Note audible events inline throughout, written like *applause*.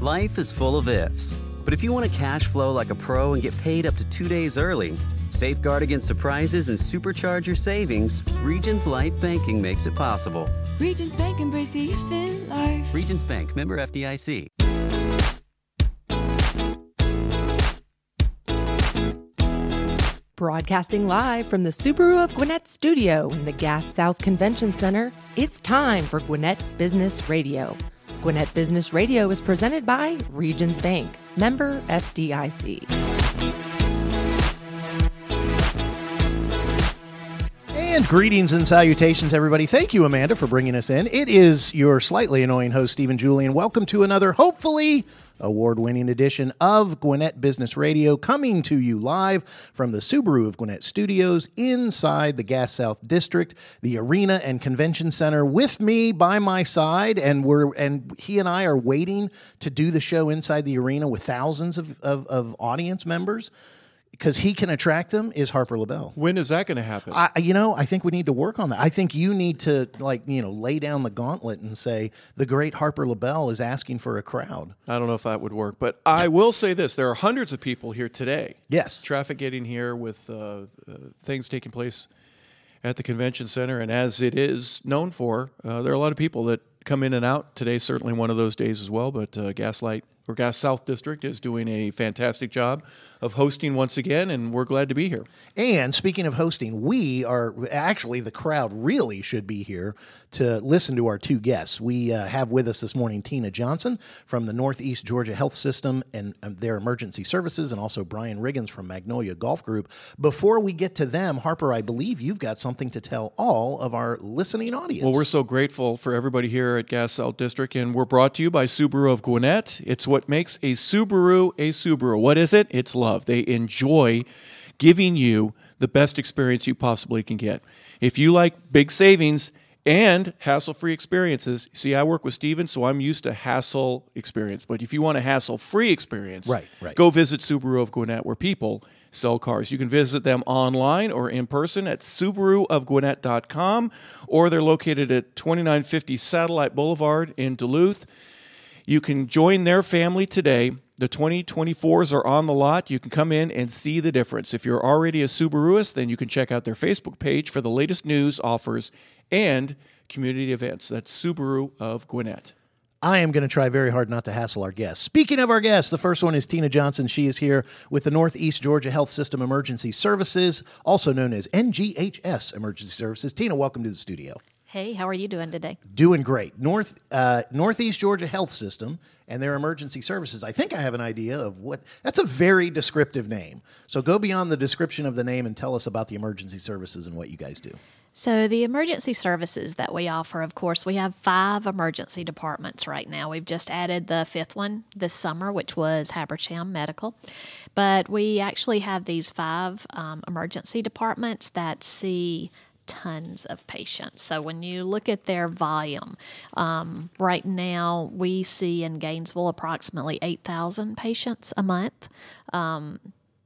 Life is full of ifs. But if you want to cash flow like a pro and get paid up to two days early, safeguard against surprises and supercharge your savings, Regions Life Banking makes it possible. Regions Bank embrace the if in life. Regions Bank, member FDIC. Broadcasting live from the Subaru of Gwinnett studio in the Gas South Convention Center, it's time for Gwinnett Business Radio. Gwinnett Business Radio is presented by Regions Bank, member FDIC. And greetings and salutations, everybody. Thank you, Amanda, for bringing us in. It is your slightly annoying host, Stephen Julian. Welcome to another, hopefully, award winning edition of Gwinnett Business Radio, coming to you live from the Subaru of Gwinnett studios inside the Gas South District, the Arena and Convention Center, with me by my side. And we're and he and I are waiting to do the show inside the arena with thousands of, of, of audience members because he can attract them is Harper LaBelle. When is that going to happen? I, you know, I think we need to work on that. I think you need to, like, you know, lay down the gauntlet and say the great Harper LaBelle is asking for a crowd. I don't know if that would work, but I will say this: there are hundreds of people here today. Yes, traffic getting here with uh, uh, things taking place at the convention center, and as it is known for, uh, there are a lot of people that come in and out. Today, certainly one of those days as well. But uh, Gaslight or Gas South District is doing a fantastic job of hosting once again, and we're glad to be here. And speaking of hosting, we are actually the crowd really should be here to listen to our two guests. We uh, have with us this morning Tina Johnson from the Northeast Georgia Health System and um, their emergency services, and also Brian Riggins from Magnolia Golf Group. Before we get to them, Harper, I believe you've got something to tell all of our listening audience. Well, we're so grateful for everybody here at Gas South District, and we're brought to you by Subaru of Gwinnett. It's what makes a Subaru a Subaru. What is it? It's love love. They enjoy giving you the best experience you possibly can get. If you like big savings and hassle free experiences, see, I work with Steven, so I'm used to hassle experience. But if you want a hassle free experience, right, right. go visit Subaru of Gwinnett, where people sell cars. You can visit them online or in person at SubaruofGwinnett.com, or they're located at 2950 Satellite Boulevard in Duluth. You can join their family today the 2024s are on the lot. You can come in and see the difference. If you're already a Subaruist, then you can check out their Facebook page for the latest news, offers, and community events. That's Subaru of Gwinnett. I am going to try very hard not to hassle our guests. Speaking of our guests, the first one is Tina Johnson. She is here with the Northeast Georgia Health System Emergency Services, also known as NGHS Emergency Services. Tina, welcome to the studio. Hey, how are you doing today? Doing great. North uh, Northeast Georgia Health System and their emergency services. I think I have an idea of what that's a very descriptive name. So go beyond the description of the name and tell us about the emergency services and what you guys do. So, the emergency services that we offer, of course, we have five emergency departments right now. We've just added the fifth one this summer, which was Habersham Medical. But we actually have these five um, emergency departments that see tons of patients. So when you look at their volume, um, right now we see in Gainesville approximately 8,000 patients a month. Um,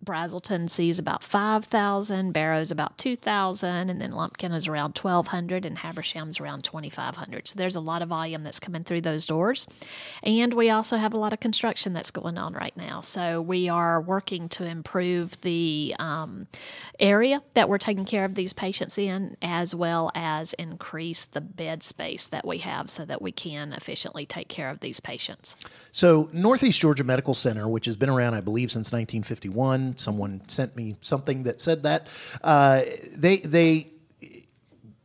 Braselton sees about 5,000, Barrow's about 2,000, and then Lumpkin is around 1,200, and Habersham's around 2,500. So there's a lot of volume that's coming through those doors. And we also have a lot of construction that's going on right now. So we are working to improve the um, area that we're taking care of these patients in, as well as increase the bed space that we have so that we can efficiently take care of these patients. So, Northeast Georgia Medical Center, which has been around, I believe, since 1951, Someone sent me something that said that. Uh, they they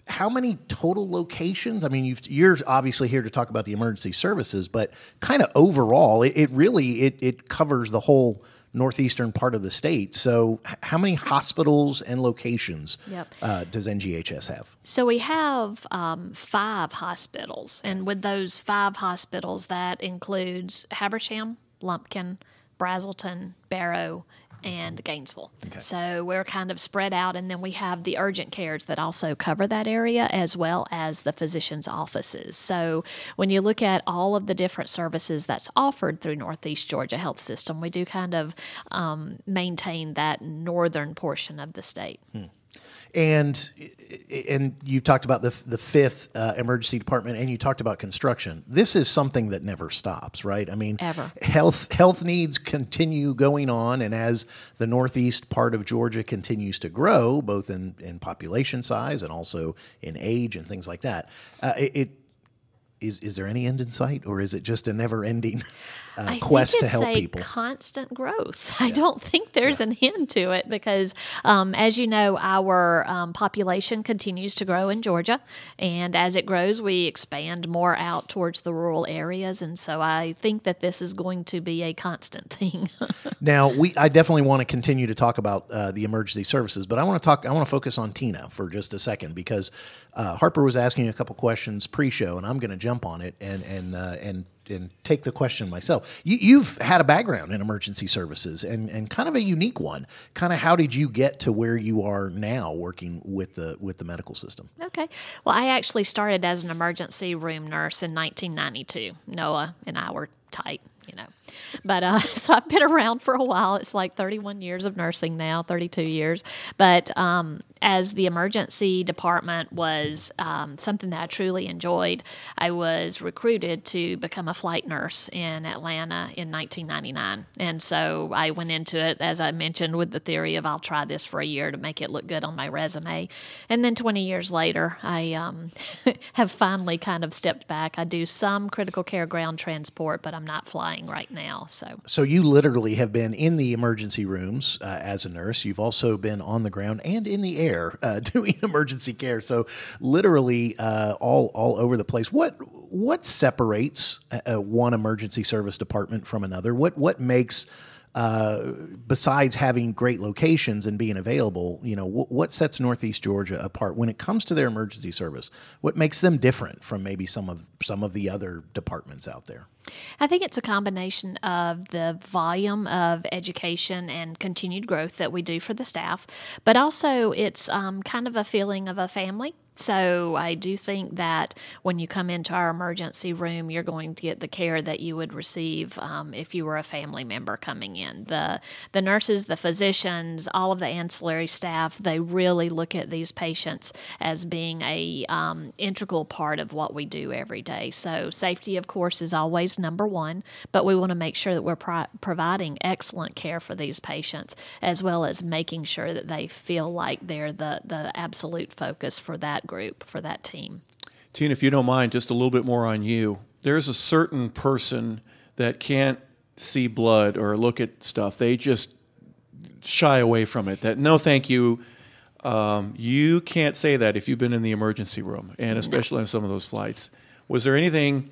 how many total locations? I mean, you are obviously here to talk about the emergency services, but kind of overall, it, it, really it, it covers the whole northeastern part of the state. So, how many hospitals and locations yep. uh, does NGHS have? So we have um, five hospitals, and with those five hospitals, that includes Habersham, Lumpkin, Braselton, Barrow, and Gainesville. Okay. So we're kind of spread out, and then we have the urgent cares that also cover that area as well as the physician's offices. So when you look at all of the different services that's offered through Northeast Georgia Health System, we do kind of um, maintain that northern portion of the state. Hmm. And and you talked about the the fifth uh, emergency department, and you talked about construction. This is something that never stops, right? I mean, Ever. health health needs continue going on, and as the northeast part of Georgia continues to grow, both in in population size and also in age and things like that, uh, it, it is is there any end in sight, or is it just a never ending? *laughs* Uh, I quest think to it's help a people. constant growth. *laughs* I don't think there's an end to it because, um, as you know, our um, population continues to grow in Georgia, and as it grows, we expand more out towards the rural areas, and so I think that this is going to be a constant *laughs* thing. Now, we I definitely want to continue to talk about uh, the emergency services, but I want to talk. I want to focus on Tina for just a second because uh, Harper was asking a couple questions pre-show, and I'm going to jump on it and and uh, and and take the question myself. You, you've had a background in emergency services and and kind of a unique one. Kind of how did you get to where you are now, working with the with the medical system? Okay. Well, I actually started as an emergency room nurse in 1992. Noah and I were tight, you know. But uh, *laughs* so I've been around for a while. It's like 31 years of nursing now, 32 years. But um, as the emergency department was um, something that I truly enjoyed, I was recruited to become a flight nurse in Atlanta in 1999. And so I went into it, as I mentioned, with the theory of I'll try this for a year to make it look good on my resume. And then 20 years later, I um, *laughs* have finally kind of stepped back. I do some critical care ground transport, but I'm not flying right now. So So you literally have been in the emergency rooms uh, as a nurse. You've also been on the ground and in the air uh, *laughs* doing emergency care. So literally uh, all all over the place. What what separates one emergency service department from another? What what makes uh, besides having great locations and being available, you know, wh- what sets Northeast Georgia apart when it comes to their emergency service? What makes them different from maybe some of some of the other departments out there? I think it's a combination of the volume of education and continued growth that we do for the staff, but also it's um, kind of a feeling of a family. So I do think that when you come into our emergency room, you're going to get the care that you would receive um, if you were a family member coming in. The the nurses, the physicians, all of the ancillary staff, they really look at these patients as being a um, integral part of what we do every day. So safety, of course, is always number one, but we want to make sure that we're pro- providing excellent care for these patients, as well as making sure that they feel like they're the the absolute focus for that group, for that team. Tina, if you don't mind, just a little bit more on you. There's a certain person that can't see blood or look at stuff. They just shy away from it. That no, thank you. Um, you can't say that if you've been in the emergency room, and especially on some of those flights. Was there anything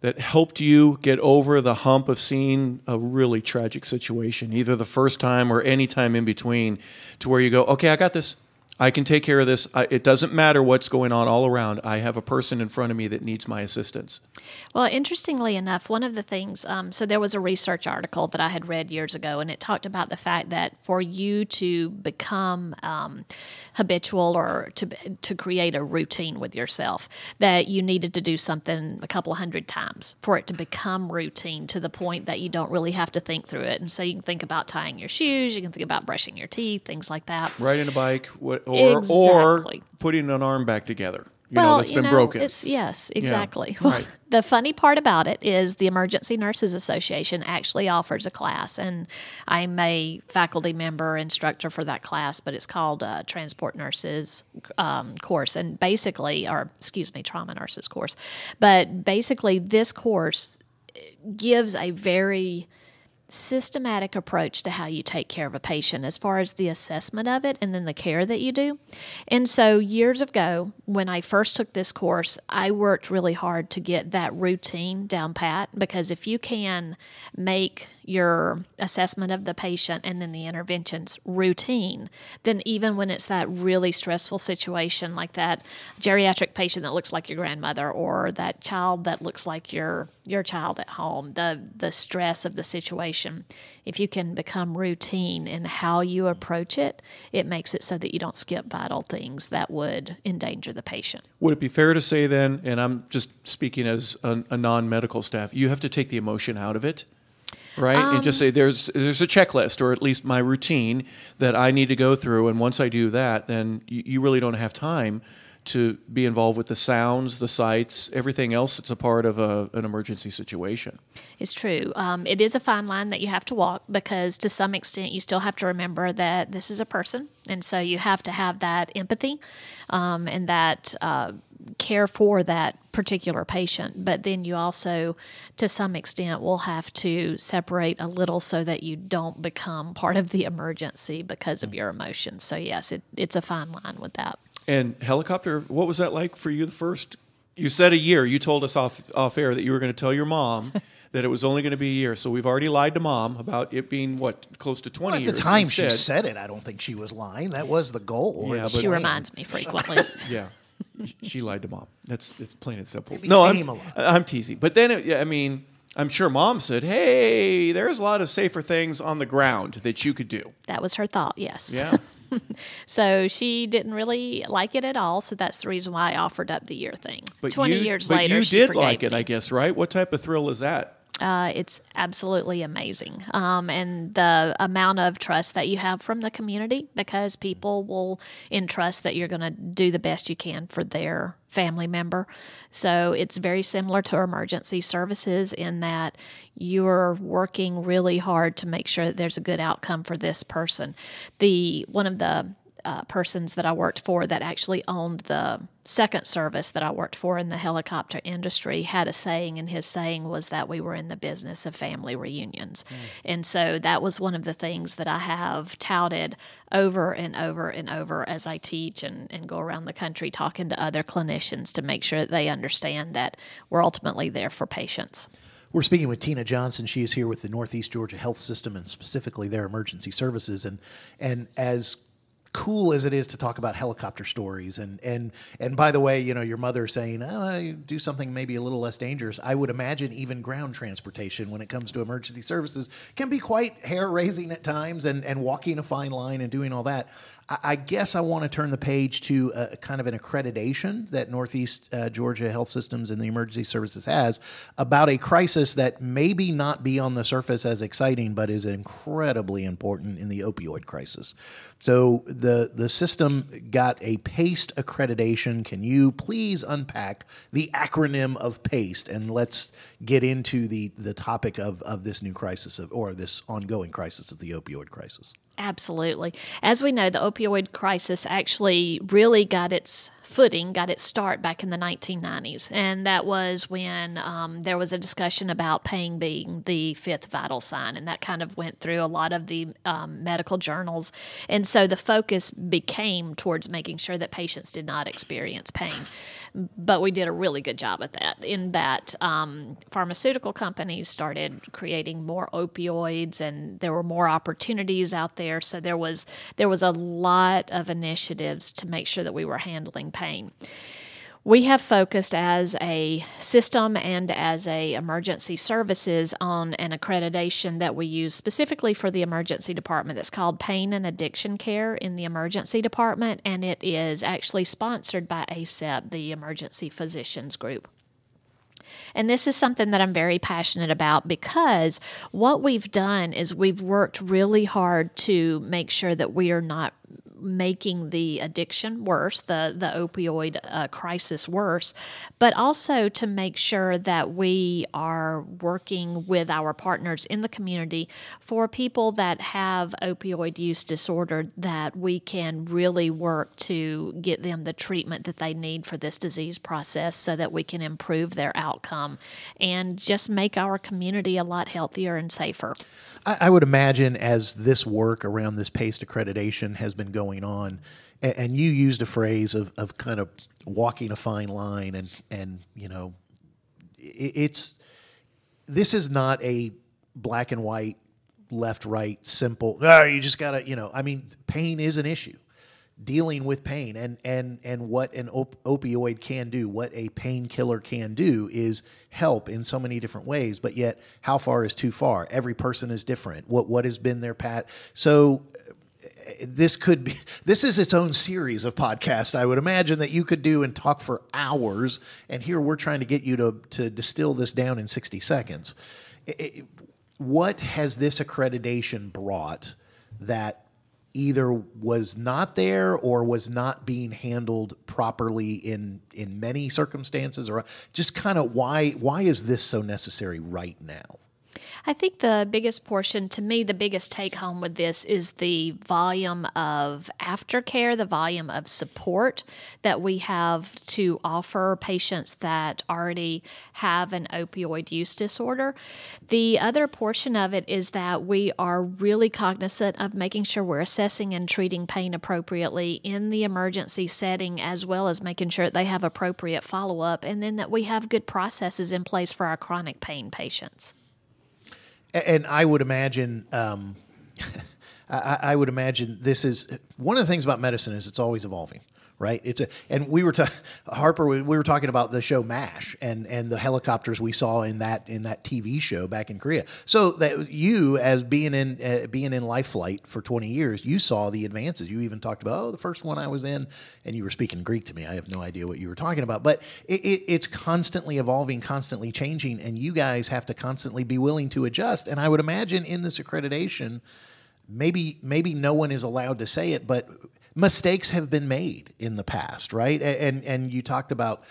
that helped you get over the hump of seeing a really tragic situation, either the first time or any time in between, to where you go, okay, I got this. I can take care of this. I, it doesn't matter what's going on all around. I have a person in front of me that needs my assistance. Well, interestingly enough, one of the things, um, so there was a research article that I had read years ago, and it talked about the fact that for you to become um, habitual or to to create a routine with yourself, that you needed to do something a couple hundred times for it to become routine to the point that you don't really have to think through it. And so you can think about tying your shoes, you can think about brushing your teeth, things like that. Riding a bike, what, or or putting an arm back together. You well, know that's you been know, broken. It's, yes, exactly. right. the funny part about it is the Emergency Nurses Association actually offers a class, and I'm a faculty member instructor for that class, but it's called uh, Transport Nurses um, course, and basically, or excuse me, Trauma Nurses course. But basically, this course gives a very systematic approach to how you take care of a patient as far as the assessment of it and then the care that you do. And so, years ago, when I first took this course, I worked really hard to get that routine down pat because if you can make your assessment of the patient and then the interventions routine, then even when it's that really stressful situation like that geriatric patient that looks like your grandmother or that child that looks like your your child at home, the the stress of the situation, if you can become routine in how you approach it, it makes it so that you don't skip vital things that would endanger the patient. Would it be fair to say then, and I'm just speaking as a, a non medical staff, you have to take the emotion out of it? right? and just um, say there's there's a checklist or at least my routine that I need to go through, and once I do that, then you, you really don't have time to be involved with the sounds, the sights, everything else that's a part of a, an emergency situation. It's true. Um, it is a fine line that you have to walk because, to some extent, you still have to remember that this is a person, and so you have to have that empathy um, and that uh, care for that particular patient. But then you also, to some extent, will have to separate a little so that you don't become part of the emergency because of your emotions. So yes, it, it's a fine line with that. And helicopter, what was that like for you the first? You said a year. You told us off off air that you were going to tell your mom *laughs* that it was only going to be a year. So we've already lied to mom about it being what close to twenty At the years. time instead. she said it, I don't think she was lying. That was the goal. Yeah, It but- She reminds me frequently. *laughs* Yeah. she lied to mom. That's it's plain and simple. It no, I'm, became a lie. I'm teasing. But then, it, yeah, I mean, I'm sure mom said, "Hey, there's a lot of safer things on the ground that you could do." that was her thought, yes. Yeah. *laughs* *laughs* So she didn't really like it at all. So that's the reason why I offered up the year thing. But 20 you, years but later, you she did like it, me. I guess, right? What type of thrill is that? Uh, it's absolutely amazing. Um, and the amount of trust that you have from the community because people will entrust that you're going to do the best you can for their family member. So it's very similar to emergency services in that you're working really hard to make sure that there's a good outcome for this person. The one of the uh, persons that I worked for that actually owned the second service that I worked for in the helicopter industry had a saying, and his saying was that we were in the business of family reunions. And so that was one of the things that I have touted over and over and over as I teach and, and go around the country talking to other clinicians to make sure that they understand that we're ultimately there for patients. We're speaking with Tina Johnson. She is here with the Northeast Georgia Health System and specifically their emergency services. And and as cool as it is to talk about helicopter stories and and and by the way, you know, your mother saying, oh, do something maybe a little less dangerous. I would imagine even ground transportation when it comes to emergency services can be quite hair raising at times and, and walking a fine line and doing all that. I, guess I want to turn the page to a, kind of an accreditation that Northeast uh, Georgia Health Systems and the Emergency Services has about a crisis that maybe not be on the surface as exciting, but is incredibly important in the opioid crisis. So the the system got a PACE accreditation. Can you please unpack the acronym of PACE and let's get into the the topic of of this new crisis of, or this ongoing crisis of the opioid crisis? Absolutely. As we know, the opioid crisis actually really got its footing, got its start back in the 1990s. And that was when um, there was a discussion about pain being the fifth vital sign. And that kind of went through a lot of the um, medical journals. And so the focus became towards making sure that patients did not experience pain but we did a really good job at that. In that, um, pharmaceutical companies started creating more opioids, and there were more opportunities out there. So there was there was a lot of initiatives to make sure that we were handling pain. We have focused as a system and as a emergency services on an accreditation that we use specifically for the emergency department that's called Pain and Addiction Care in the emergency department and it is actually sponsored by ACEP, the Emergency Physicians Group. And this is something that I'm very passionate about because what we've done is we've worked really hard to make sure that we are not making the addiction worse, the the opioid uh, crisis worse, but also to make sure that we are working with our partners in the community for people that have opioid use disorder that we can really work to get them the treatment that they need for this disease process so that we can improve their outcome and just make our community a lot healthier and safer. I, I would imagine as this work around this PACE accreditation has been going on, and, and you used a phrase of, of kind of walking a fine line, and and you know, it, it's this is not a black and white, left right, simple. No, you just gotta, you know. I mean, pain is an issue. Dealing with pain and and and what an op- opioid can do, what a painkiller can do, is help in so many different ways. But yet, how far is too far? Every person is different. What what has been their path? So this could be *laughs* this is its own series of podcasts i would imagine that you could do and talk for hours and here we're trying to get you to to distill this down in 60 seconds. It- what has this accreditation brought that either was not there or was not being handled properly in in many circumstances or just kind of why why is this so necessary right now I think the biggest portion, to me, the biggest take home with this is the volume of aftercare, the volume of support that we have to offer patients that already have an opioid use disorder. The other portion of it is that we are really cognizant of making sure we're assessing and treating pain appropriately in the emergency setting, as well as making sure they have appropriate follow up, and then that we have good processes in place for our chronic pain patients and I would imagine, um, *laughs* I, I, would imagine this is one of the things about medicine is it's always evolving right? It's a, and we were *laughs* Harper. We, we were talking about the show Mash and and the helicopters we saw in that in that TV show back in Korea. So that you, as being in uh, being in life flight for twenty years, you saw the advances. You even talked about oh, the first one I was in, and you were speaking Greek to me. I have no idea what you were talking about, but it, it, it's constantly evolving, constantly changing, and you guys have to constantly be willing to adjust. And I would imagine in this accreditation maybe maybe no one is allowed to say it, but mistakes have been made in the past, right? And and you talked about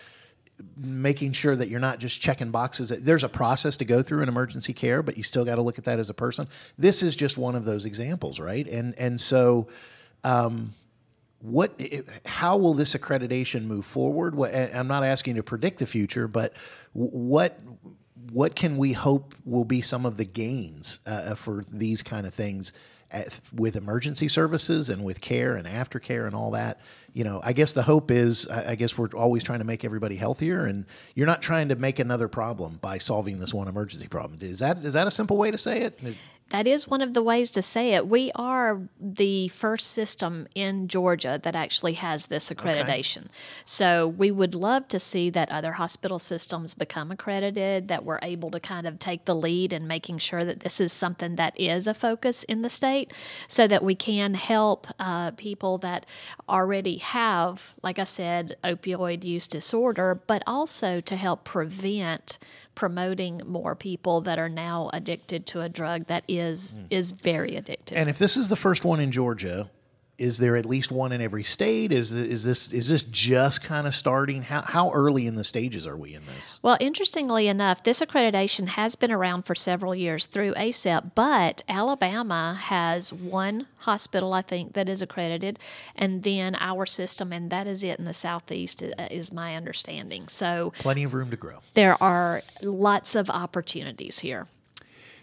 making sure that you're not just checking boxes. There's a process to go through in emergency care, but you still got to look at that as a person. This is just one of those examples, right? And and so. Um, what how will this accreditation move forward i'm not asking you to predict the future but what what can we hope will be some of the gains uh, for these kind of things at, with emergency services and with care and aftercare and all that. You know, I guess the hope is, I, I guess we're always trying to make everybody healthier, and you're not trying to make another problem by solving this one emergency problem. Is that is that a simple way to say it? That is one of the ways to say it. We are the first system in Georgia that actually has this accreditation. Okay. So we would love to see that other hospital systems become accredited, that we're able to kind of take the lead in making sure that this is something that is a focus in the state so that we can help uh, people that already have, like I said, opioid use disorder, but also to help prevent promoting more people that are now addicted to a drug that is mm. is very addictive. And if this is the first one in Georgia, is there at least one in every state? Is is this is this just kind of starting? How how early in the stages are we in this? Well, interestingly enough, this accreditation has been around for several years through ACEP, but Alabama has one hospital I think that is accredited, and then our system, and that is it in the southeast, uh, is my understanding. So plenty of room to grow. There are lots of opportunities here.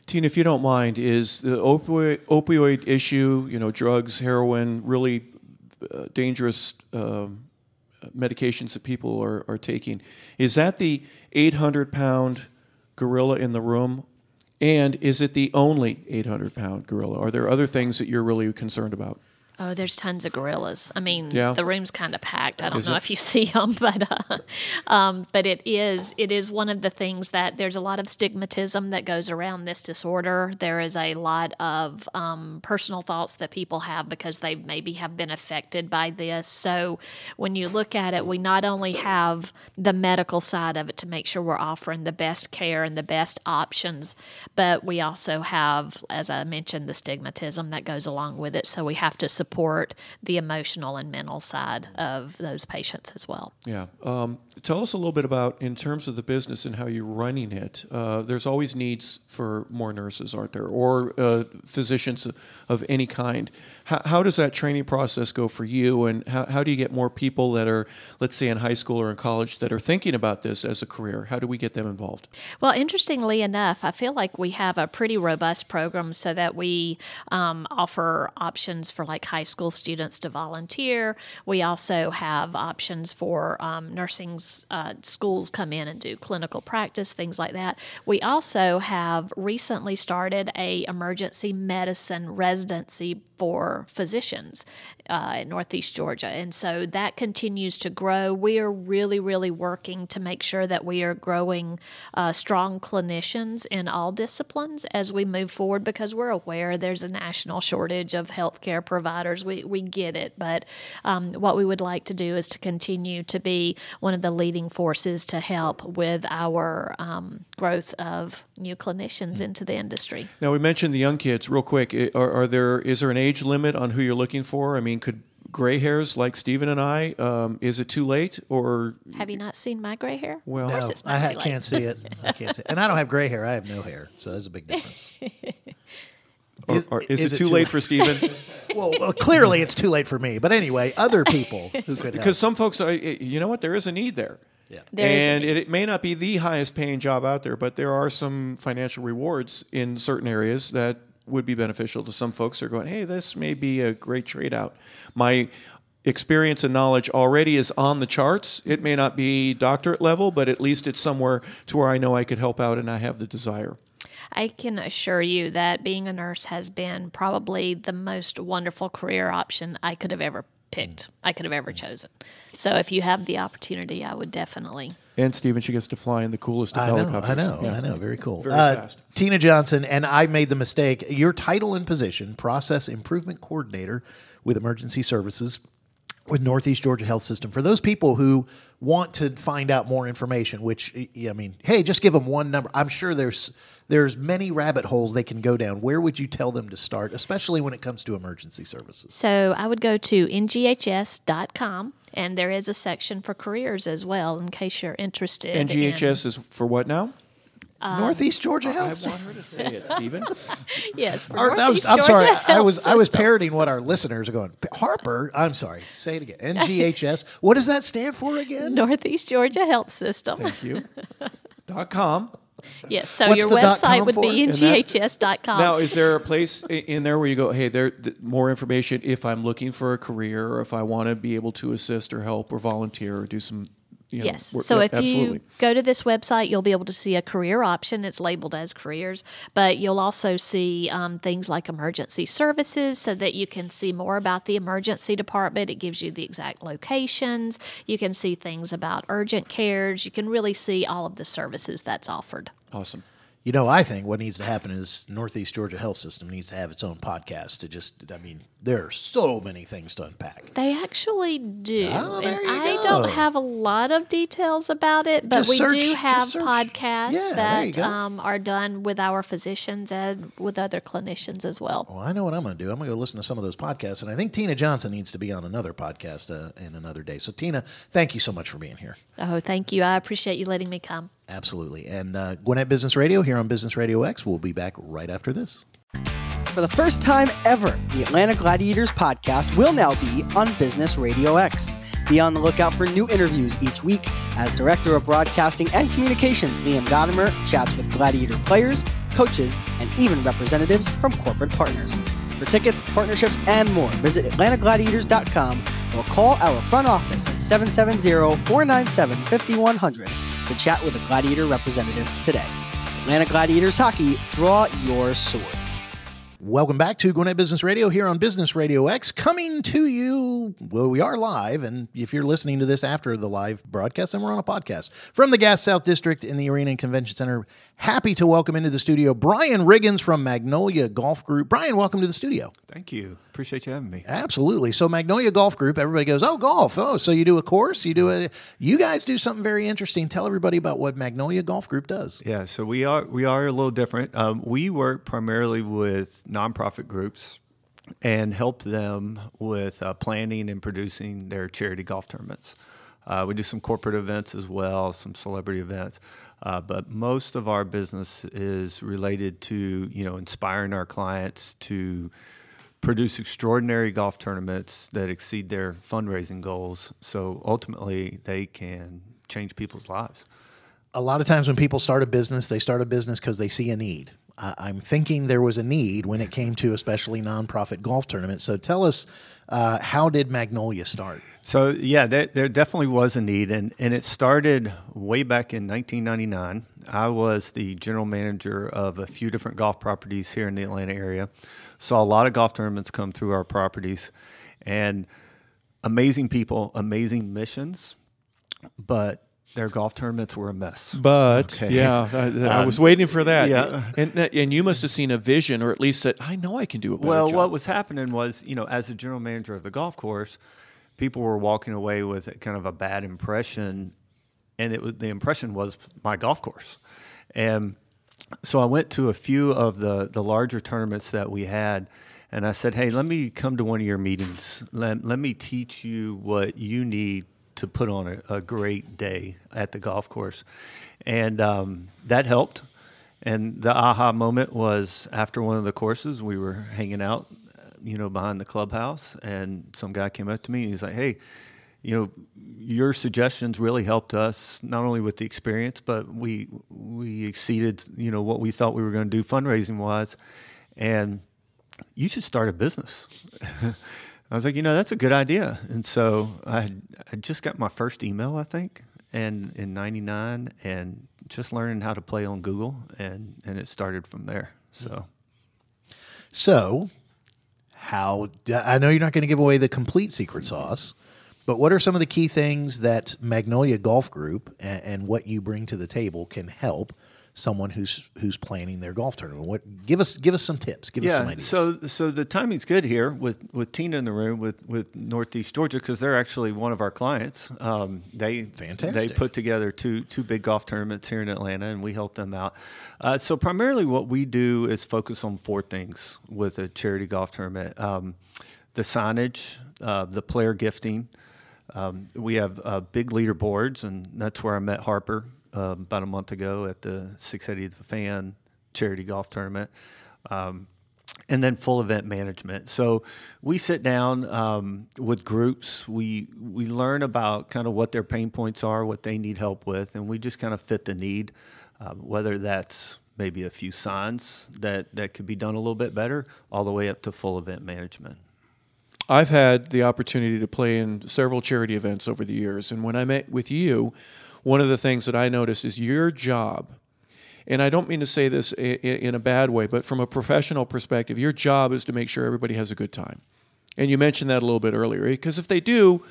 Tina, if you don't mind, is the opioid, opioid issue, you know, drugs, heroin, really uh, dangerous uh, medications that people are, are taking, is that the 800 pound gorilla in the room? And is it the only 800 pound gorilla? Are there other things that you're really concerned about? Oh, there's tons of gorillas. I mean, yeah. the room's kind of packed. I don't is know it? if you *laughs* see them, but uh, um, but it is it is one of the things that there's a lot of stigmatism that goes around this disorder. There is a lot of um, personal thoughts that people have because they maybe have been affected by this. So when you look at it, we not only have the medical side of it to make sure we're offering the best care and the best options, but we also have, as I mentioned, the stigmatism that goes along with it. So we have to support the emotional and mental side of those patients as well. Yeah. Um, tell us a little bit about, in terms of the business and how you're running it, uh, there's always needs for more nurses, aren't there, or uh, physicians of any kind. How, how, does that training process go for you, and how, how do you get more people that are, let's say, in high school or in college that are thinking about this as a career? How do we get them involved? Well, interestingly enough, I feel like we have a pretty robust program so that we um, offer options for like high school students to volunteer. We also have options for um, nursing uh, schools come in and do clinical practice, things like that. We also have recently started a emergency medicine residency for physicians uh, in Northeast Georgia, and so that continues to grow. We are really, really working to make sure that we are growing uh, strong clinicians in all disciplines as we move forward because we're aware there's a national shortage of healthcare providers providers. We we get it, but um, what we would like to do is to continue to be one of the leading forces to help with our um, growth of new clinicians into the industry. Now we mentioned the young kids. Real quick, are, are there is there an age limit on who you're looking for? I mean, could gray hairs like Stephen and I? Um, is it too late or Have you not seen my gray hair? Well- No, it's not I ha- too late. can't see it. I can't see it. And I don't have gray hair. I have no hair. So there's a big difference. *laughs* or Is- or is, is it it too too late late? for *laughs* Stephen? well, well, clearly it's too late for me. But anyway, other people *laughs* because some folks, are, eh, you know what, there is a need there. Yeah. There is a and it, it may not be the highest paying job out there, but there are some financial rewards in certain areas that would be beneficial to some folks. Who are going, hey, this may be a great trade out. My experience and knowledge already is on the charts. It may not be doctorate level, but at least it's somewhere to where I know I could help out and I have the desire. I can assure you that being a nurse has been probably the most wonderful career option I could have ever picked, I could have ever chosen. So if you have the opportunity, I would definitely. And Stephen, she gets to fly in the coolest of I know, helicopters. I know, Yeah. I know. Very cool. Very Uh, fast. Tina Johnson, and I made the mistake. Your title and position, Process Improvement Coordinator with Emergency Services with Northeast Georgia Health System. For those people who want to find out more information, which I I mean, hey, just give them one number. I'm sure there's there's many rabbit holes they can go down. Where would you tell them to start, especially when it comes to emergency services? So I would go to nghs.com, and there is a section for careers as well in case you're interested. in- NGHS is for what now? Um, Northeast Georgia I Health. I want her to say it, Stephen. *laughs* yes, for Or, that was, I'm sorry. Georgia I Health was I was System. parroting what our listeners are going. Harper. I'm sorry. Say it again. NGHS. *laughs* What does that stand for again? Northeast Georgia Health System. Thank you. dot com. Yes, so What's your website would be And that- nhs.com. Now, is there a place in there where you go, hey, there th- more information if I'm looking for a career or if I want to be able to assist or help or volunteer or do some, you know, Yes. So yeah, if absolutely. you go to this website, you'll be able to see a career option. It's labeled as careers, but you'll also see um, things like emergency services so that you can see more about the emergency department. It gives you the exact locations. You can see things about urgent cares. You can really see all of the services that's offered. awesome. You know, I think what needs to happen is Northeast Georgia Health System needs to have its own podcast to just. I mean, there are so many things to unpack. They actually do. Oh, there and I go. don't have a lot of details about it, but Just we search- do have podcasts Yeah, that um, are done with our physicians and with other clinicians as well. Well, I know what I'm going to do. I'm going to go listen to some of those podcasts, and I think Tina Johnson needs to be on another podcast uh, in another day. So, Tina, thank you so much for being here. Oh, thank you. I appreciate you letting me come. Absolutely. And uh, Gwinnett Business Radio here on Business Radio X. We'll be back right after this. For the first time ever, the Atlanta Gladiators podcast will now be on Business Radio X. Be on the lookout for new interviews each week as Director of Broadcasting and Communications Liam Godimer chats with Gladiator players, coaches, and even representatives from corporate partners. For tickets, partnerships, and more, visit AtlantaGladiators.com or call our front office at 770-497-5100 to chat with a Gladiator representative today. Atlanta Gladiators Hockey, draw your sword. Welcome back to Gwinnett Business Radio here on Business Radio X, coming to you. Well, we are live, and if you're listening to this after the live broadcast, then we're on a podcast from the Gas South District in the Arena and Convention Center. Happy to welcome into the studio Brian Riggins from Magnolia Golf Group. Brian, welcome to the studio. Thank you. Appreciate you having me. Absolutely. So Magnolia Golf Group, everybody goes, "Oh, golf. Oh, so you do a course? You do a you guys do something very interesting. Tell everybody about what Magnolia Golf Group does." Yeah, so we are we are a little different. Um, we work primarily with nonprofit groups and help them with uh, planning and producing their charity golf tournaments. Uh, we do some corporate events as well, some celebrity events, uh, but most of our business is related to you know inspiring our clients to produce extraordinary golf tournaments that exceed their fundraising goals. So ultimately, they can change people's lives. a lot of times when people start a business, they start a business because they see a need. I, I'm thinking there was a need when it came to especially nonprofit golf tournaments. So tell us, uh, how did Magnolia start? So yeah, there, there definitely was a need, and, and it started way back in 1999. I was the general manager of a few different golf properties here in the Atlanta area. Saw a lot of golf tournaments come through our properties, and amazing people, amazing missions, but their golf tournaments were a mess. But Okay. yeah, I, I *laughs* Um, was waiting for that. yeah. and and you must have seen a vision, or at least that I know I can do a better Well, job. what was happening was, you know, as a general manager of the golf course, people were walking away with kind of a bad impression, and it was the impression was my golf course, and so I went to a few of the the larger tournaments that we had, and I said, hey, let me come to one of your meetings. Let let me teach you what you need to put on a, a great day at the golf course, and um, that helped. And the aha moment was after one of the courses, we were hanging out, you know, behind the clubhouse, and some guy came up to me and he's like, "Hey, you know, your suggestions really helped us not only with the experience, but we we exceeded, you know, what we thought we were going to do fundraising wise, and you should start a business." *laughs* I was like, you know, that's a good idea, and so I I just got my first email, I think, and in '99, and just learning how to play on Google, and and it started from there. So. So, how I know you're not going to give away the complete secret sauce, but what are some of the key things that Magnolia Golf Group and, and what you bring to the table can help someone who's who's planning their golf tournament? What give us give us some tips. Give us some Yeah, ideas. so so the timing's good here with, with Tina in the room with, with Northeast Georgia because they're actually one of our clients. Um, they Fantastic. They put together two two big golf tournaments here in Atlanta, and we help them out. Uh, so primarily, what we do is focus on four things with a charity golf tournament: um, the signage, uh, the player gifting. Um, we have uh, big leaderboards, and that's where I met Harper uh, about a month ago at the 680 The Fan charity golf tournament. Um, and then full event management. So we sit down um, with groups. We we learn about kind of what their pain points are, what they need help with, and we just kind of fit the need. Um, whether that's maybe a few signs that that could be done a little bit better, all the way up to full event management. I've had the opportunity to play in several charity events over the years. And when I met with you, one of the things that I notice is your job, and I don't mean to say this in a bad way, but from a professional perspective, your job is to make sure everybody has a good time. And you mentioned that a little bit earlier, because if they do,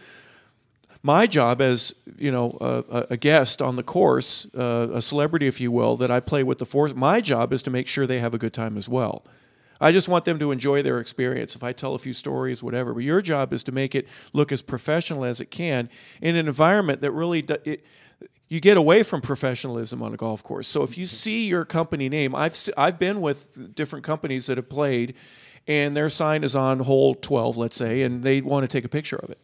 my job as you know a, a guest on the course, uh, a celebrity, if you will, that I play with the force. My job is to make sure they have a good time as well. I just want them to enjoy their experience. If I tell a few stories, whatever, but your job is to make it look as professional as it can in an environment that really do, it, you get away from professionalism on a golf course. So if you see your company name, I've I've been with different companies that have played, and their sign is on hole twelve, let's say, and they want to take a picture of it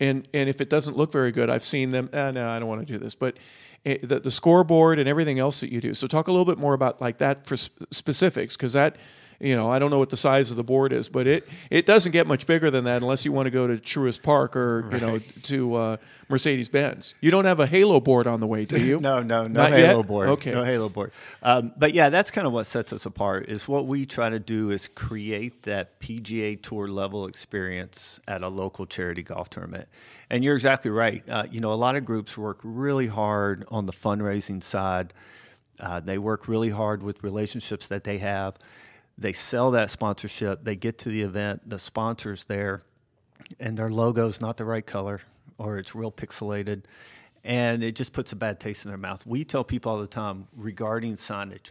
and and if it doesn't look very good, I've seen them. Ah, no, I don't want to do this. But eh, the, the scoreboard and everything else that you do. So talk a little bit more about like that for sp- specifics, because that. You know, I don't know what the size of the board is, but it, it doesn't get much bigger than that unless you want to go to Truist Park or you know to uh, Mercedes Benz. You don't have a Halo board on the way, do you? *laughs* No, no, no Not Halo yet? board. Okay. no Halo board. Um, but yeah, that's kind of what sets us apart. Is what we try to do is create that PGA Tour level experience at a local charity golf tournament. And you're exactly right. Uh, you know, a lot of groups work really hard on the fundraising side. Uh, they work really hard with relationships that they have. They sell that sponsorship. They get to the event. The sponsor's there and their logo's not the right color or it's real pixelated and it just puts a bad taste in their mouth. We tell people all the time regarding signage,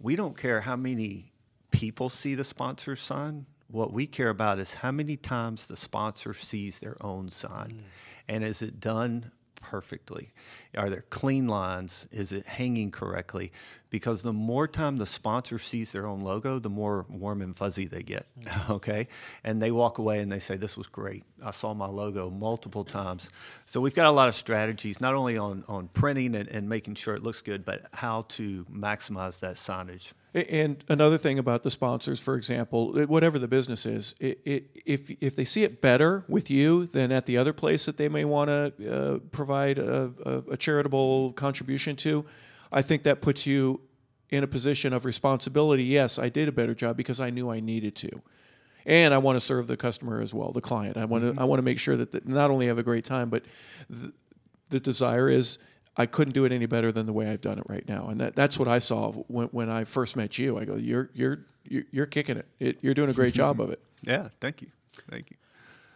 we don't care how many people see the sponsor sign. What we care about is how many times the sponsor sees their own sign. Mm. And is it done perfectly? Are there clean lines? Is it hanging correctly? Because the more time the sponsor sees their own logo, the more warm and fuzzy they get. *laughs* Okay. And they walk away and they say, This was great. I saw my logo multiple times. So we've got a lot of strategies, not only on, on printing and, and making sure it looks good, but how to maximize that signage. And another thing about the sponsors, for example, whatever the business is, it, it, if if they see it better with you than at the other place that they may want to uh, provide a, a, a charitable contribution to, I think that puts you in a position of responsibility. Yes, I did a better job because I knew I needed to, and I want to serve the customer as well, the client. I want to mm-hmm. I want to make sure that the, not only have a great time, but the, the desire is I couldn't do it any better than the way I've done it right now, and that, that's what I saw when, when I first met you. I go, you're you're you're, you're kicking it. it. You're doing a great *laughs* job of it. Yeah. Thank you. Thank you.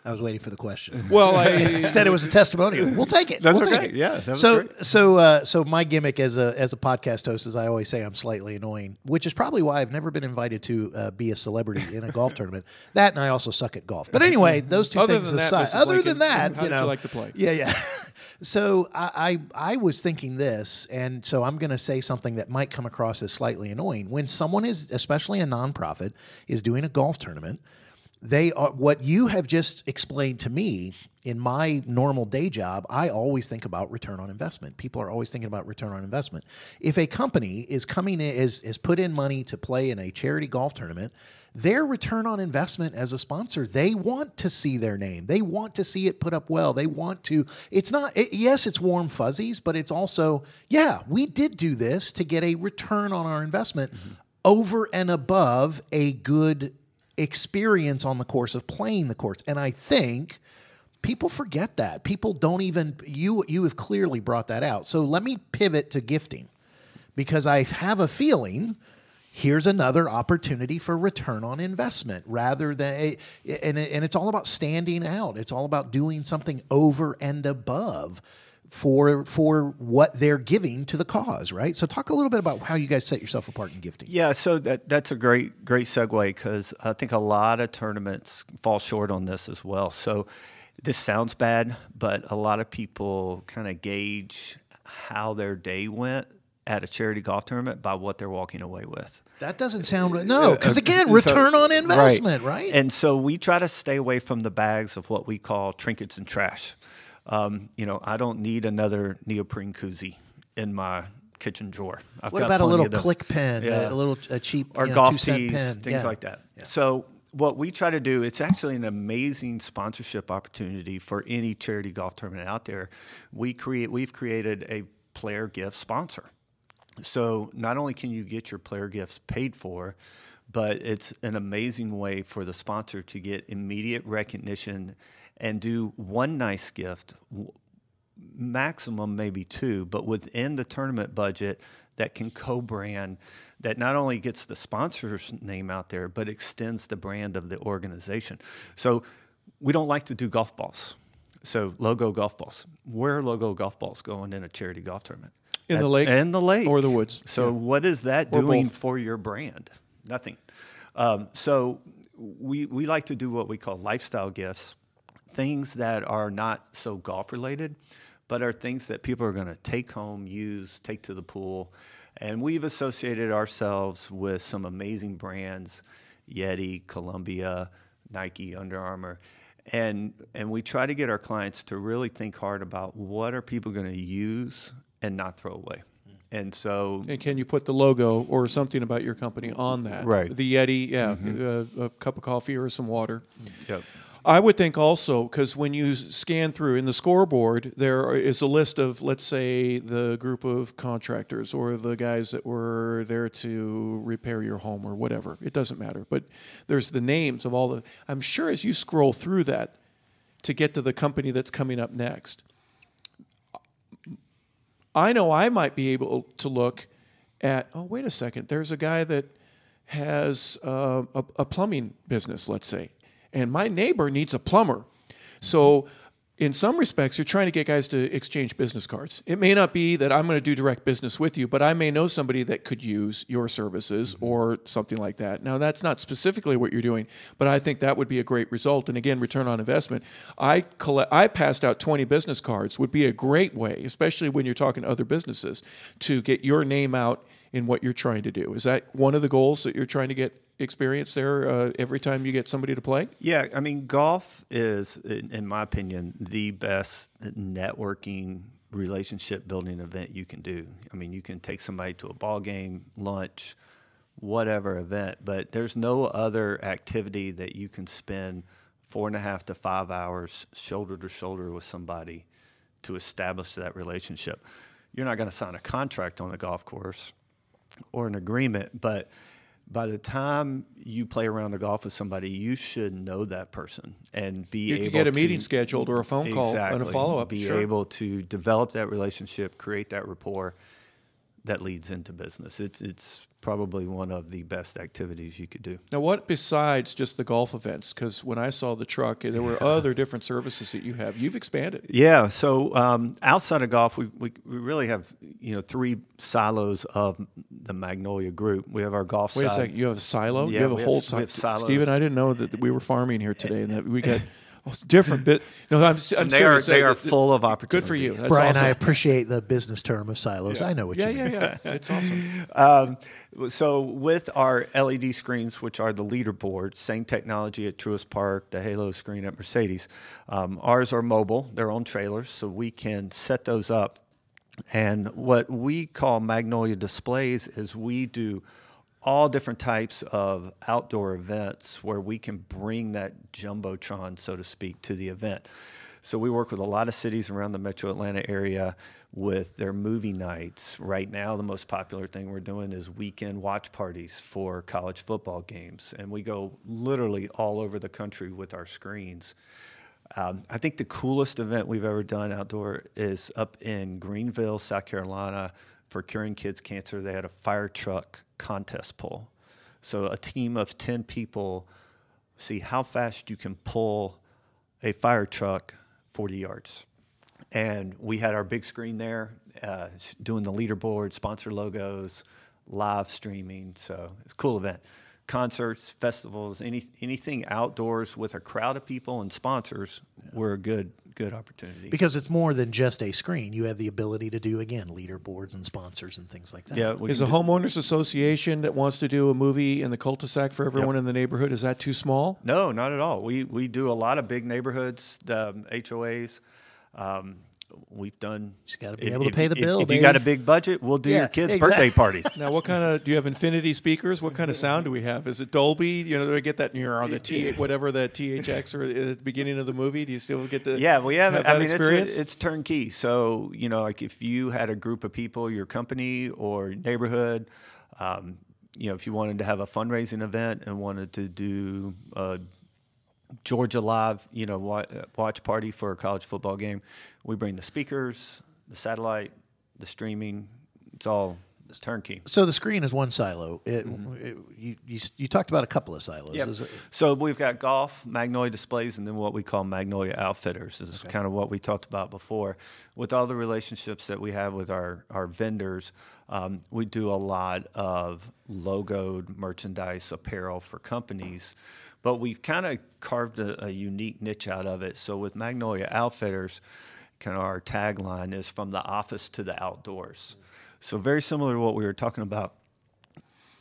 I was waiting for the question. *laughs* Well, I, *laughs* Instead, it was a testimonial. We'll take it. That's we'll okay. take it. Yeah, that so, great. so, uh, so my gimmick as a as a podcast host is I always say I'm slightly annoying, which is probably why I've never been invited to uh, be a celebrity in a golf *laughs* tournament. That and I also suck at golf. But anyway, those two Other things that, aside, Mrs. other Lincoln, than that, you did you like to play? Yeah, yeah. So I, I I was thinking this, and so I'm going to say something that might come across as slightly annoying. When someone is, especially a nonprofit, is doing a golf tournament, they are what you have just explained to me in my normal day job i always think about return on investment. People are always thinking about return on investment. If a company is coming in is, is put in money to play in a charity golf tournament their return on investment as a sponsor they want to see their name. They want to see it put up well. They want to it's not it, yes it's warm fuzzies but it's also yeah we did do this to get a return on our investment mm-hmm. over and above a good experience on the course of playing the course. And I think people forget that. People don't even you you have clearly brought that out. So let me pivot to gifting because I have a feeling here's another opportunity for return on investment rather than eh, eh, and, and it's all about standing out. It's all about doing something over and above for for what they're giving to the cause, right? So talk a little bit about how you guys set yourself apart in gifting. Yeah, so that that's a great great segue because I think a lot of tournaments fall short on this as well. So this sounds bad, but a lot of people kind of gauge how their day went at a charity golf tournament by what they're walking away with. That doesn't sound right. No, uh, because uh, again, *laughs* So- return on investment, right? And so we try to stay away from the bags of what we call trinkets and trash. Um, you know, I don't need another neoprene koozie in my kitchen drawer. I've what about a little click pen, Yeah. a, little a cheap or you know, golf tees, pen, things Yeah. like that. So what we try to do, it's actually an amazing sponsorship opportunity for any charity golf tournament out there. We create, we've created a player gift sponsor. So not only can you get your player gifts paid for, but it's an amazing way for the sponsor to get immediate recognition and do one nice gift, maximum maybe two, but within the tournament budget that can co-brand that not only gets the sponsor's name out there, but extends the brand of the organization. So we don't like to do golf balls. So logo golf balls. Where are logo golf balls going in a charity golf tournament? In the lake In the lake. or the woods. So what is that Or doing both. for your brand? Nothing. Um, so we we like to do what we call lifestyle gifts, things that are not so golf related, but are things that people are going to take home, use, take to the pool. And we've associated ourselves with some amazing brands, Yeti, Columbia, Nike, Under Armour. And, and we try to get our clients to really think hard about what are people going to use and not throw away. And so And can you put the logo or something about your company on that? Right. Mm-hmm. The Yeti, yeah, uh, a cup of coffee or some water. Yep. I would think also because when you scan through in the scoreboard, there is a list of, let's say, the group of contractors or the guys that were there to repair your home or whatever. It doesn't matter, but there's the names of all the. I'm sure as you scroll through that to get to the company that's coming up next, I know I might be able to look at, oh, wait a second, there's a guy that has uh, a, a plumbing business, let's say, and my neighbor needs a plumber. So, in some respects, you're trying to get guys to exchange business cards. It may not be that I'm going to do direct business with you, but I may know somebody that could use your services mm-hmm. or something like that. Now, that's not specifically what you're doing, but I think that would be a great result. And again, return on investment. I collect, I passed out 20 business cards would be a great way, especially when you're talking to other businesses, to get your name out in what you're trying to do. Is that one of the goals that you're trying to get experience there uh, every time you get somebody to play? Yeah, I mean, golf is, in in my opinion, the best networking relationship building event you can do. I mean, you can take somebody to a ball game, lunch, whatever event, but there's no other activity that you can spend four and a half to five hours shoulder to shoulder with somebody to establish that relationship. You're not going to sign a contract on a golf course or an agreement, but by the time you play around the golf with somebody, you should know that person and be You able get a to- meeting scheduled or a phone call and a follow-up, Be sure. able to develop that relationship, create that rapport. that leads into business. It's it's probably one of the best activities you could do. Now, what besides just the golf events? Because when I saw the truck, there were *laughs* other different services that you have. You've expanded. Yeah. So um, outside of golf, we, we, we really have you know three silos of the Magnolia Group. We have our golf. Wait a second. You have a silo. Yeah, you have a whole have- we silo. have silos. Stephen, I didn't know that we were farming here today, and that we got oh, it's different bit. No, I'm, s- I'm And they are they Uh, are full of opportunity. Good for you. That's Brian, awesome. I appreciate the business term of silos. I know what yeah, you mean. yeah, yeah. It's awesome. *laughs* Um, so with our LED screens, which are the leaderboards, same technology at Truist Park, the Halo screen at Mercedes. Um, ours are mobile; they're on trailers, so we can set those up. And what we call Magnolia displays is we do all different types of outdoor events where we can bring that jumbotron, so to speak, to the event. So we work with a lot of cities around the metro Atlanta area with their movie nights. Right now, the most popular thing we're doing is weekend watch parties for college football games. And we go literally all over the country with our screens. Um, I think the coolest event we've ever done outdoor is up in Greenville, South Carolina, for curing kids cancer. They had a fire truck contest pull. So a team of 10 people see how fast you can pull a fire truck 40 yards. And we had our big screen there uh, doing the leaderboard, sponsor logos, live streaming. So it's a cool event. Concerts, festivals, any, anything outdoors with a crowd of people and sponsors were a good good opportunity. Because it's more than just a screen. You have the ability to do, again, leaderboards and sponsors and things like that. yeah, we Is can a homeowners association that wants to do a movie in the cul-de-sac for everyone in the neighborhood is that too small? No, not at all. We we do a lot of big neighborhoods, um, HOAs. Um, we've done. Just gotta be if- able to pay the if- bill, If, you got a big budget, we'll do Yeah, your kid's exactly. birthday party. *laughs* Now, what kind of do you have infinity speakers? What kind of sound do we have? Is it Dolby? You know, do I get that you're on the T whatever the THX or at the beginning of the movie? Do you still get the Yeah, we have. have I that mean, experience? it's, it's turnkey. So you know, like if you had a group of people, your company or neighborhood, um, you know, if you wanted to have a fundraising event and wanted to do a Georgia Live, you know, watch party for a college football game, we bring the speakers, the satellite, the streaming. It's all it's turnkey. So the screen is one silo. It, it- you, you, you talked about a couple of silos. Yep. It- So we've got golf, Magnolia displays, and then what we call Magnolia Outfitters. This is kind of what we talked about before. With all the relationships that we have with our, our vendors, um, we do a lot of logoed merchandise apparel for companies, but we've kind of carved a, a unique niche out of it. So with Magnolia Outfitters, kind of our tagline is from the office to the outdoors. So very similar to what we were talking about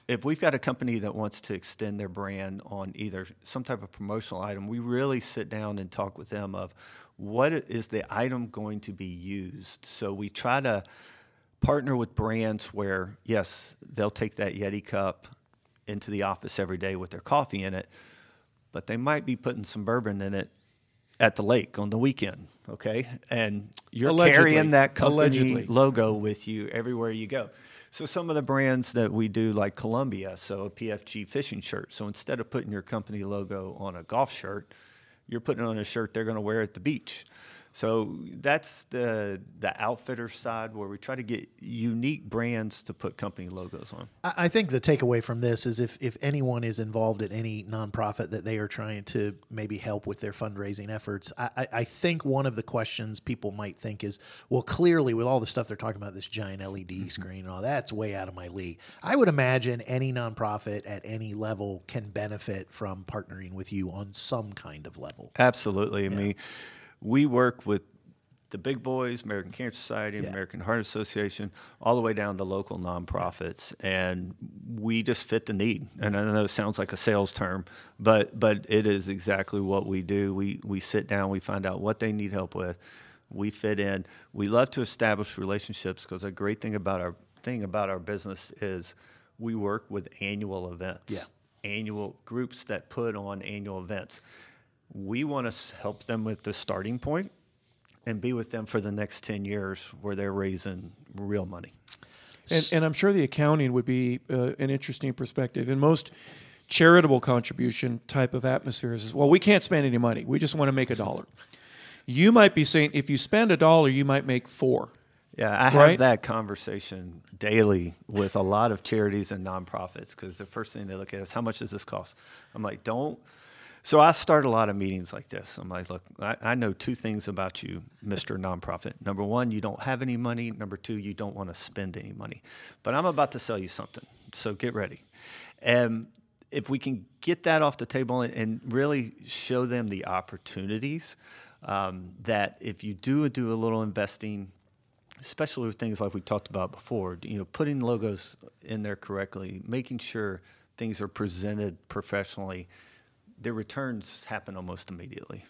if we've got a company that wants to extend their brand on either some type of promotional item, we really sit down and talk with them of what is the item going to be used. So we try to partner with brands where yes, they'll take that Yeti cup into the office every day with their coffee in it, but they might be putting some bourbon in it at the lake on the weekend, okay? And you're Allegedly. carrying that company Allegedly. logo with you everywhere you go. So some of the brands that we do, like Columbia, so a PFG fishing shirt. So instead of putting your company logo on a golf shirt, you're putting it on a shirt they're going to wear at the beach. So that's the the outfitter side where we try to get unique brands to put company logos on. I think the takeaway from this is if, if anyone is involved at any nonprofit that they are trying to maybe help with their fundraising efforts, I, I, I think one of the questions people might think is, well, clearly with all the stuff they're talking about, this giant LED mm-hmm. screen and all that's way out of my league. I would imagine any nonprofit at any level can benefit from partnering with you on some kind of level. Absolutely. I mean, we work with the big boys, American Cancer Society, Yeah. American Heart Association, all the way down to local nonprofits, and we just fit the need. And I know it sounds like a sales term, but but it is exactly what we do. We we sit down, we find out what they need help with, we fit in. We love to establish relationships because a great thing about our thing about our business is we work with annual events. Yeah. Annual groups that put on annual events we want to help them with the starting point and be with them for the next 10 years where they're raising real money. And, and I'm sure the accounting would be uh, an interesting perspective. In most charitable contribution type of atmospheres, is well, we can't spend any money. We just want to make a dollar. You might be saying if you spend a dollar, you might make four. Yeah, I have that conversation daily with a lot of charities and nonprofits because the first thing they look at is how much does this cost? I'm like, don't. So I start a lot of meetings like this. I'm like, look, I, I know two things about you, Mr. Nonprofit. Number one, you don't have any money. Number two, you don't want to spend any money. But I'm about to sell you something, so get ready. And if we can get that off the table and, and really show them the opportunities um, that if you do do a little investing, especially with things like we talked about before, you know, putting logos in there correctly, making sure things are presented professionally, the returns happen almost immediately.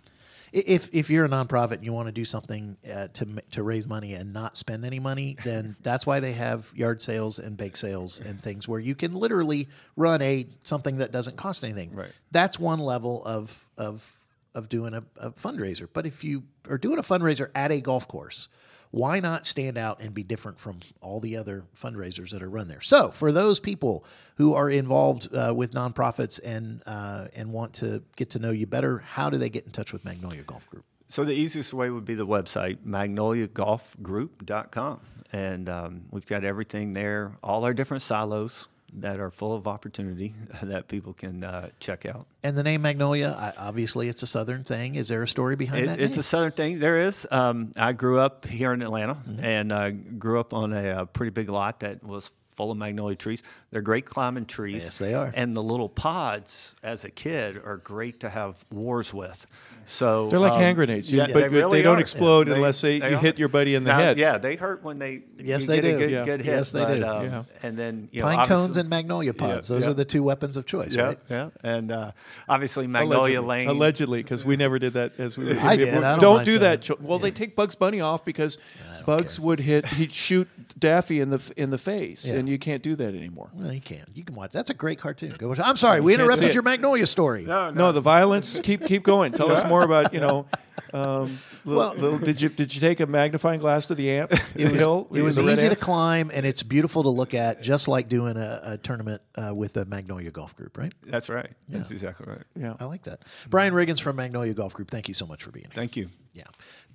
If if you're a nonprofit and you want to do something uh, to to raise money and not spend any money, *laughs* then that's why they have yard sales and bake sales and things where you can literally run a something that doesn't cost anything. Right. That's one level of of of doing a, a fundraiser. But if you are doing a fundraiser at a golf course, why not stand out and be different from all the other fundraisers that are run there? So, for those people who are involved uh, with nonprofits and uh, and want to get to know you better, how do they get in touch with Magnolia Golf Group? So the easiest way would be the website, magnoliagolfgroup.com. And um, we've got everything there, all our different silos that are full of opportunity *laughs* that people can uh, check out. And the name Magnolia, obviously, it's a Southern thing. Is there a story behind It, that? it's name? a southern thing. There is. Um, I grew up here in Atlanta and uh, grew up on a, uh pretty big lot that was full of magnolia trees. They're great climbing trees. Yes, they are. And the little pods, as a kid, are great to have wars with. So They're like um, hand grenades, yeah, but they they don't are. explode They- unless they- you hit your buddy in the Now, head. Yeah, they hurt when they Yes, they get do. a good, Yeah. good hit. Yes, they but, do. Um, Yeah. And then you know, Pine cones and Magnolia pods. Yeah, Those yeah. are the two weapons of choice, Yeah, right? yeah, and uh, obviously Magnolia allegedly, Lane. allegedly, because we never did that as we. Were, I did. I don't don't do saying that. it. Chil- Well, they take Bugs Bunny off because Bugs would hit. He'd shoot Daffy in the in the face, Yeah. and you can't do that anymore. Well, you can. You can watch. That's a great cartoon. Go watch. I'm sorry, we interrupted your Magnolia story. No, no, the violence. keep keep going. Tell us more about you know. Um, *laughs* little, Well- little, did you did you take a magnifying glass to the amp? *laughs* It was, hill? it was easy to climb, and it's beautiful to look at, just like doing a, a tournament uh, with the Magnolia Golf Group, right? That's right. That's exactly right. Yeah. I like that. Brian Riggins from Magnolia Golf Group, thank you so much for being here. Thank you. Yeah.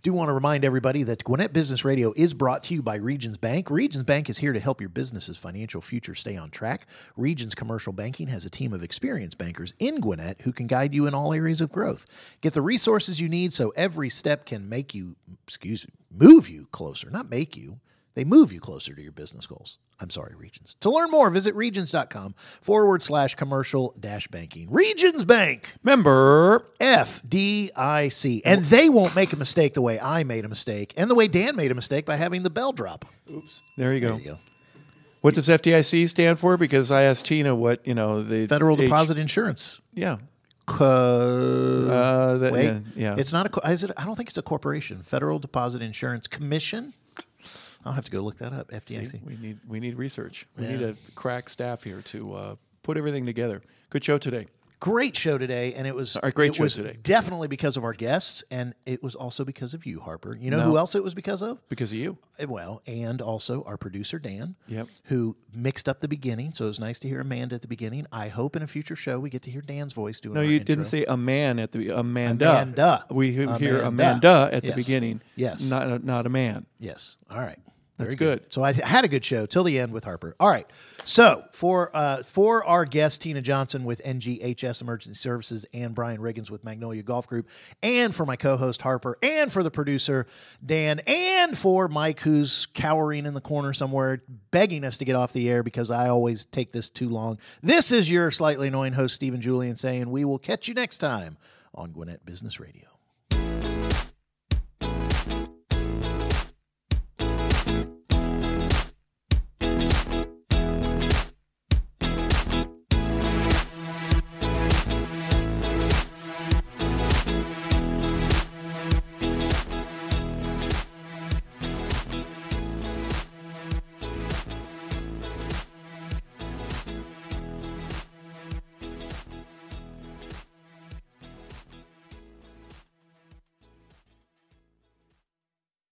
Do want to remind everybody that Gwinnett Business Radio is brought to you by Regions Bank. Regions Bank is here to help your business's financial future stay on track. Regions Commercial Banking has a team of experienced bankers in Gwinnett who can guide you in all areas of growth. Get the resources you need so every step can make you, excuse me, move you closer, not make you. They move you closer to your business goals. I'm sorry, Regions. To learn more, visit regions.com forward slash commercial dash banking. Regions Bank. Member. FDIC. And they won't make a mistake the way I made a mistake and the way Dan made a mistake by having the bell drop. Oops. There you go. There you go. What does FDIC stand for? Because I asked Tina what you know the Federal H- Deposit Insurance. Yeah. Co- Uh, that, Wait, yeah, yeah. It's not a. Is it? I don't think it's a corporation. Federal Deposit Insurance Commission. I'll have to go look that up. FDIC. See, we need we need research. We Yeah. need a crack staff here to uh, put everything together. Good show today. Great show today, and it was All right, great it show was today. Definitely because of our guests, and it was also because of you, Harper. You know No. who else it was because of? Because of you. Uh, Well, and also our producer Dan, Yep. who mixed up the beginning. So it was nice to hear Amanda at the beginning. I hope in a future show we get to hear Dan's voice doing. No, our you intro. didn't say a man at the Amanda. Amanda. We hear Amanda. Amanda at the Yes. beginning. Yes. Not a, not a man. Yes. All right. That's Very good. So I had a good show till the end with Harper. All right. So for uh, for our guest Tina Johnson with NGHS Emergency Services and Brian Riggins with Magnolia Golf Group, and for my co-host Harper, and for the producer Dan, and for Mike who's cowering in the corner somewhere, begging us to get off the air because I always take this too long. This is your slightly annoying host Stephen Julian saying we will catch you next time on Gwinnett Business Radio.